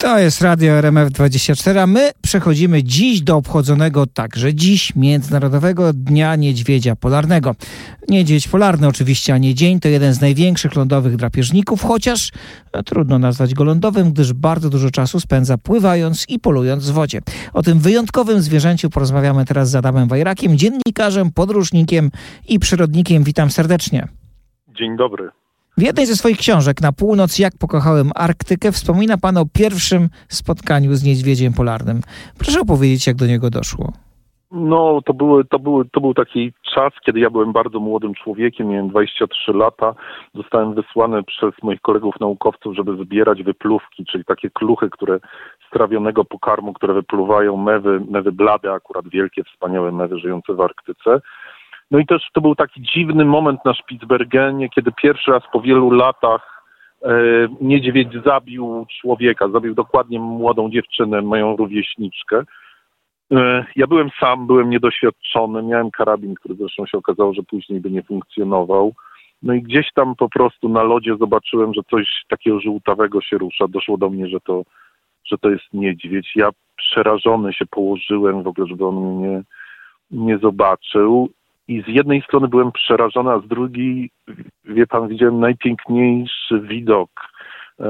To jest Radio RMF24, a my przechodzimy dziś do obchodzonego także dziś Międzynarodowego Dnia Niedźwiedzia Polarnego. Niedźwiedź polarny oczywiście, a nie dzień, to jeden z największych lądowych drapieżników, chociaż no, trudno nazwać go lądowym, gdyż bardzo dużo czasu spędza pływając i polując w wodzie. O tym wyjątkowym zwierzęciu porozmawiamy teraz z Adamem Wajrakiem, dziennikarzem, podróżnikiem i przyrodnikiem. Witam serdecznie. Dzień dobry. W jednej ze swoich książek Na północ jak pokochałem Arktykę wspomina pan o pierwszym spotkaniu z niedźwiedziem polarnym. Proszę opowiedzieć, jak do niego doszło. No, to, były, to, były, to był taki czas, kiedy ja byłem bardzo młodym człowiekiem, miałem 23 lata. Zostałem wysłany przez moich kolegów naukowców, żeby zbierać wypluwki, czyli takie kluchy, które z trawionego pokarmu, które wypluwają mewy, mewy blade, akurat wielkie, wspaniałe mewy żyjące w Arktyce. No i też to był taki dziwny moment na Spitsbergenie, kiedy pierwszy raz po wielu latach e, niedźwiedź zabił człowieka, zabił dokładnie młodą dziewczynę, moją rówieśniczkę. E, ja byłem sam, byłem niedoświadczony, miałem karabin, który zresztą się okazało, że później by nie funkcjonował. No i gdzieś tam po prostu na lodzie zobaczyłem, że coś takiego żółtawego się rusza. Doszło do mnie, że to, że to jest niedźwiedź. Ja przerażony się położyłem w ogóle, żeby on mnie nie, zobaczył. I z jednej strony byłem przerażony, a z drugiej, wie pan, widziałem najpiękniejszy widok e,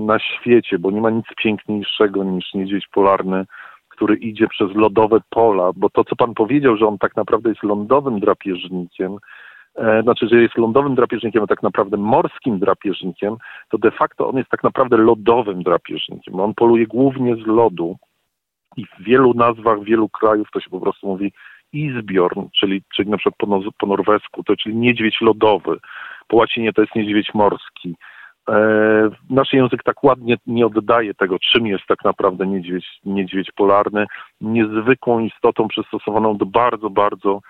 na świecie, bo nie ma nic piękniejszego niż niedźwiedź polarny, który idzie przez lodowe pola, bo to, co pan powiedział, że on tak naprawdę jest lądowym drapieżnikiem, e, znaczy, że jest lądowym drapieżnikiem, a tak naprawdę morskim drapieżnikiem, to de facto on jest tak naprawdę lodowym drapieżnikiem. On poluje głównie z lodu i w wielu nazwach wielu krajów to się po prostu mówi Isbjorn, czyli, czyli na przykład po, po norwesku, to czyli niedźwiedź lodowy. Po łacinie to jest niedźwiedź morski. E, nasz język tak ładnie nie oddaje tego, czym jest tak naprawdę niedźwiedź, niedźwiedź polarny. Niezwykłą istotą przystosowaną do bardzo, bardzo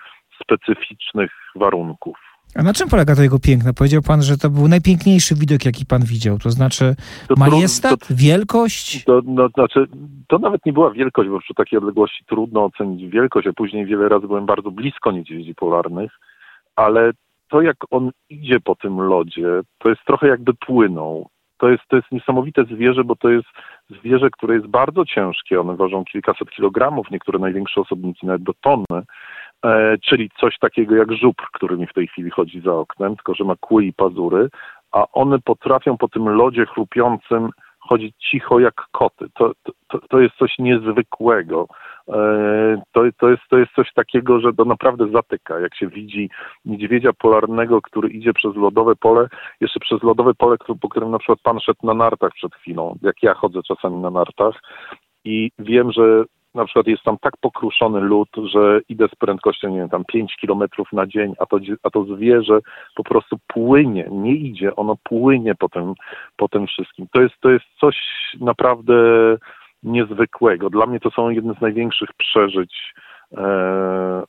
specyficznych warunków. A na czym polega to jego piękno? Powiedział pan, że to był najpiękniejszy widok, jaki pan widział. To znaczy to, majestat, to, wielkość? To, no, znaczy, to nawet nie była wielkość, bo przy takiej odległości trudno ocenić wielkość. Ja później wiele razy byłem bardzo blisko niedźwiedzi polarnych, ale to jak on idzie po tym lodzie, to jest trochę jakby płynął. To jest, to jest niesamowite zwierzę, bo to jest zwierzę, które jest bardzo ciężkie. One ważą kilkaset kilogramów, niektóre największe osobniki nawet do tony. E, czyli coś takiego jak żubr, który mi w tej chwili chodzi za oknem, tylko że ma kły i pazury, a one potrafią po tym lodzie chrupiącym chodzić cicho jak koty. To, to, to jest coś niezwykłego. E, to, to, jest, to jest coś takiego, że to naprawdę zatyka. Jak się widzi niedźwiedzia polarnego, który idzie przez lodowe pole, jeszcze przez lodowe pole, po którym na przykład pan szedł na nartach przed chwilą, jak ja chodzę czasami na nartach, i wiem, że na przykład jest tam tak pokruszony lód, że idę z prędkością, nie wiem, tam 5 kilometrów na dzień, a to, a to zwierzę po prostu płynie, nie idzie, ono płynie po tym, po tym wszystkim. To jest, to jest coś naprawdę niezwykłego. Dla mnie to są jedne z największych przeżyć e,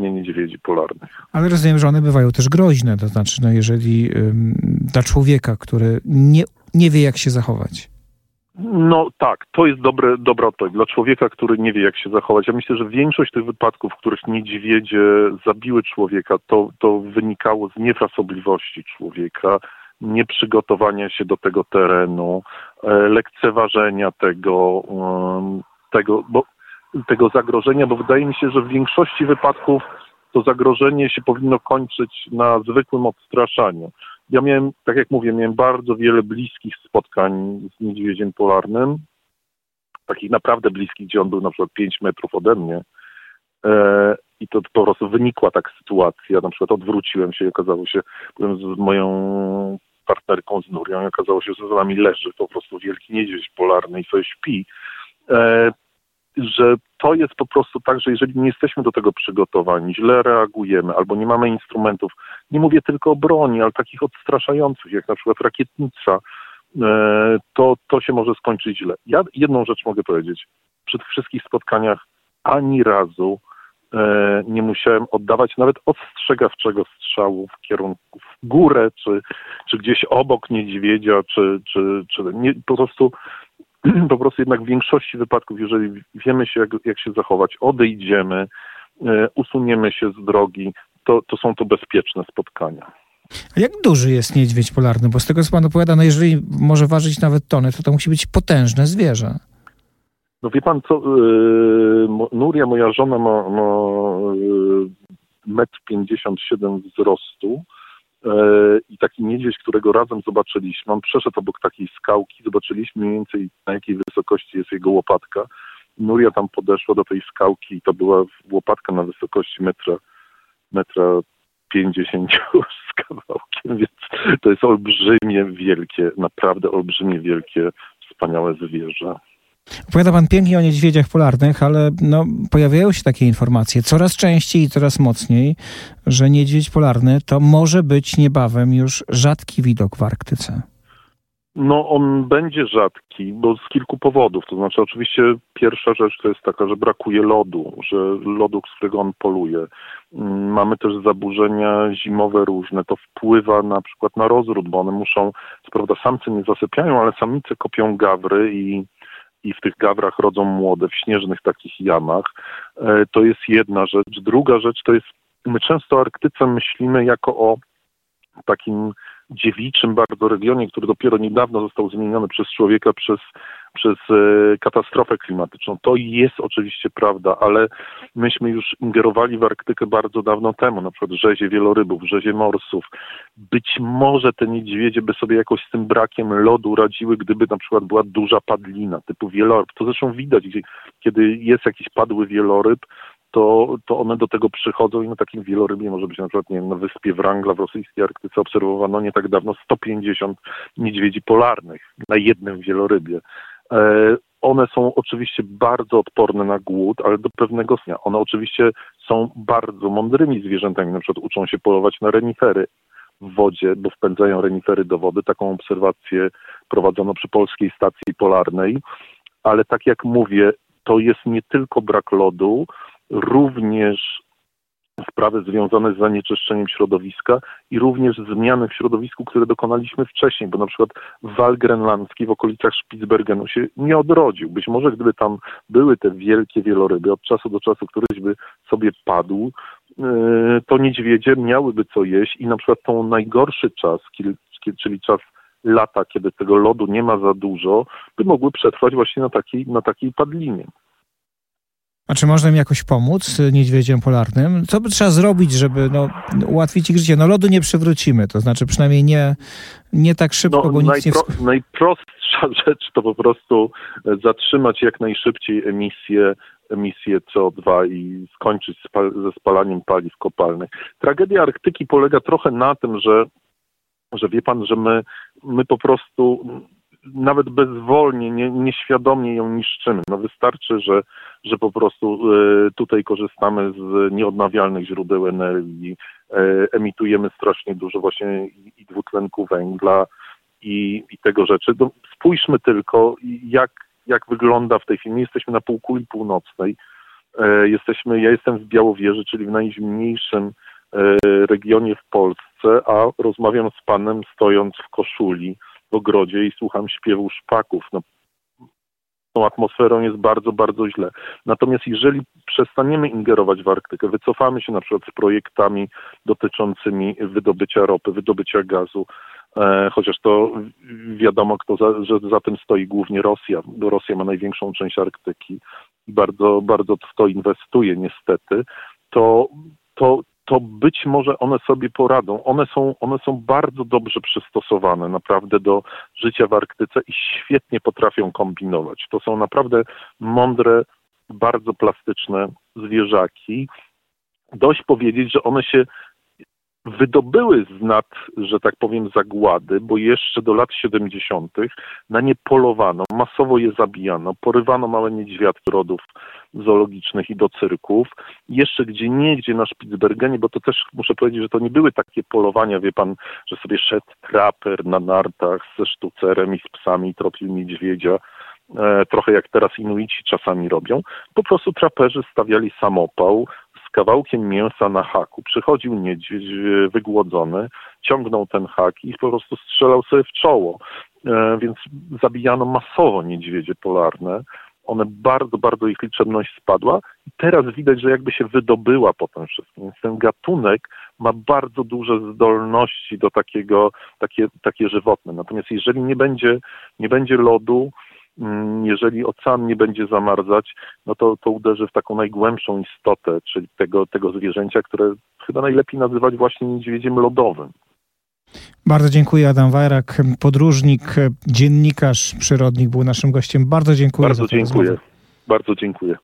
niedźwiedzi polarnych. Ale rozumiem, że one bywają też groźne, to znaczy, no jeżeli ym, dla człowieka, który nie, nie wie, jak się zachować. No tak, to jest dobre, dobra odpowiedź. Dla człowieka, który nie wie, jak się zachować. Ja myślę, że większość tych wypadków, w których niedźwiedzie zabiły człowieka, to, to wynikało z niefrasobliwości człowieka, nieprzygotowania się do tego terenu, e, lekceważenia tego, tego, bo, tego zagrożenia, bo wydaje mi się, że w większości wypadków to zagrożenie się powinno kończyć na zwykłym odstraszaniu ja miałem, tak jak mówię, miałem bardzo wiele bliskich spotkań z niedźwiedziem polarnym, takich naprawdę bliskich, gdzie on był na przykład 5 metrów ode mnie. E, I to po prostu wynikła tak sytuacja. Na przykład odwróciłem się i okazało się, byłem z moją partnerką z Nurią i okazało się, że za nami leży po prostu wielki niedźwiedź polarny i sobie śpi. Że to jest po prostu tak, że jeżeli nie jesteśmy do tego przygotowani, źle reagujemy albo nie mamy instrumentów, nie mówię tylko o broni, ale takich odstraszających, jak na przykład rakietnica, e, to, to się może skończyć źle. Ja jedną rzecz mogę powiedzieć. Przy tych wszystkich spotkaniach ani razu e, nie musiałem oddawać nawet ostrzegawczego strzału w kierunku w górę, czy, czy gdzieś obok niedźwiedzia, czy, czy, czy nie, po prostu po prostu jednak w większości wypadków, jeżeli wiemy się, jak, jak się zachować, odejdziemy, e, usuniemy się z drogi, to, to są to bezpieczne spotkania. A jak duży jest niedźwiedź polarny? Bo z tego, co pan opowiada, no jeżeli może ważyć nawet tonę, to to musi być potężne zwierzę. No wie pan co, yy, Nuria, moja żona ma, ma yy, metr 57 wzrostu niedźwiedź, którego razem zobaczyliśmy, on przeszedł obok takiej skałki, zobaczyliśmy mniej więcej na jakiej wysokości jest jego łopatka. Nuria tam podeszła do tej skałki i to była łopatka na wysokości metra, metra 50 z kawałkiem, więc to jest olbrzymie, wielkie, naprawdę olbrzymie, wielkie, wspaniałe zwierzę. Opowiada pan pięknie o niedźwiedziach polarnych, ale no, pojawiają się takie informacje coraz częściej i coraz mocniej, że niedźwiedź polarny to może być niebawem już rzadki widok w Arktyce. No, on będzie rzadki, bo z kilku powodów. To znaczy, oczywiście, pierwsza rzecz to jest taka, że brakuje lodu, że lodu, z którego on poluje. Mm, mamy też zaburzenia zimowe różne. To wpływa na przykład na rozród, bo one muszą, co prawda, samcy nie zasypiają, ale samice kopią gawry i i w tych gawrach rodzą młode, w śnieżnych takich jamach. E, to jest jedna rzecz. Druga rzecz to jest, my często o Arktyce myślimy jako o takim dziewiczym bardzo regionie, który dopiero niedawno został zmieniony przez człowieka przez, przez e, katastrofę klimatyczną. To jest oczywiście prawda, ale myśmy już ingerowali w Arktykę bardzo dawno temu, na przykład rzezie wielorybów, rzezie morsów. Być może te niedźwiedzie by sobie jakoś z tym brakiem lodu radziły, gdyby na przykład była duża padlina typu wieloryb. To zresztą widać, kiedy jest jakiś padły wieloryb, to, to one do tego przychodzą i na takim wielorybie może być na przykład, nie wiem, na wyspie Wrangla w rosyjskiej Arktyce obserwowano nie tak dawno 150 niedźwiedzi polarnych na jednym wielorybie. E, one są oczywiście bardzo odporne na głód, ale do pewnego stopnia. One oczywiście są bardzo mądrymi zwierzętami, na przykład uczą się polować na renifery w wodzie, bo wpędzają renifery do wody. Taką obserwację prowadzono przy polskiej stacji polarnej, ale tak jak mówię, to jest nie tylko brak lodu, również sprawy związane z zanieczyszczeniem środowiska i również zmiany w środowisku, które dokonaliśmy wcześniej, bo na przykład wal grenlandzki w okolicach Spitsbergenu się nie odrodził. Być może gdyby tam były te wielkie wieloryby, od czasu do czasu któryś by sobie padł, e, to niedźwiedzie miałyby co jeść i na przykład tą najgorszy czas, czyli czas lata, kiedy tego lodu nie ma za dużo, by mogły przetrwać właśnie na takiej, na takiej padlinie. A czy można im jakoś pomóc niedźwiedziom polarnym? Co by trzeba zrobić, żeby no, ułatwić ich życie? No lodu nie przywrócimy, to znaczy przynajmniej nie, nie tak szybko, no, bo nic najpro, nie... Najprostsza rzecz to po prostu zatrzymać jak najszybciej emisję emisję CO2 i skończyć ze spalaniem paliw kopalnych. Tragedia Arktyki polega trochę na tym, że, że wie pan, że my, my po prostu nawet bezwolnie, nie, nieświadomie ją niszczymy. No wystarczy, że, że po prostu e, tutaj korzystamy z nieodnawialnych źródeł energii, e, emitujemy strasznie dużo właśnie i dwutlenku węgla i, i tego rzeczy. No, spójrzmy tylko, jak, jak wygląda w tej chwili. My jesteśmy na półkuli północnej. E, jesteśmy, ja jestem w Białowieży, czyli w najzimniejszym regionie w Polsce, a rozmawiam z panem stojąc w koszuli w ogrodzie i słucham śpiewu szpaków. No, tą atmosferą jest bardzo, bardzo źle. Natomiast jeżeli przestaniemy ingerować w Arktykę, wycofamy się na przykład z projektami dotyczącymi wydobycia ropy, wydobycia gazu, e, chociaż to wiadomo, kto za, że za tym stoi głównie Rosja, bo Rosja ma największą część Arktyki i bardzo, bardzo w to inwestuje niestety, to, to, to być może one sobie poradzą. One są, one są bardzo dobrze przystosowane naprawdę do życia w Arktyce i świetnie potrafią kombinować. To są naprawdę mądre, bardzo plastyczne zwierzaki. Dość powiedzieć, że one się wydobyły z nad, że tak powiem, zagłady, bo jeszcze do lat 70. na nie polowano, masowo je zabijano, porywano małe niedźwiadki rodów zoologicznych i do cyrków. Jeszcze gdzie nie, gdzie na Spitsbergenie, bo to też muszę powiedzieć, że to nie były takie polowania, wie pan, że sobie szedł traper na nartach ze sztucerem i z psami tropił niedźwiedzia, e, trochę jak teraz Inuici czasami robią. Po prostu traperzy stawiali samopał, kawałkiem mięsa na haku. Przychodził niedźwiedź e, wygłodzony, ciągnął ten hak i po prostu strzelał sobie w czoło. E, więc zabijano masowo niedźwiedzie polarne. One bardzo, bardzo ich liczebność spadła i teraz widać, że jakby się wydobyła po tym wszystkim. Więc ten gatunek ma bardzo duże zdolności do takiego, takie, takie żywotne. Natomiast jeżeli nie będzie, nie będzie lodu, jeżeli ocean nie będzie zamarzać, no to, to uderzy w taką najgłębszą istotę, czyli tego, tego zwierzęcia, które chyba najlepiej nazywać właśnie niedźwiedziem lodowym. Bardzo dziękuję. Adam Wajrak, podróżnik, dziennikarz, przyrodnik był naszym gościem. Bardzo dziękuję. Bardzo dziękuję. Bardzo dziękuję.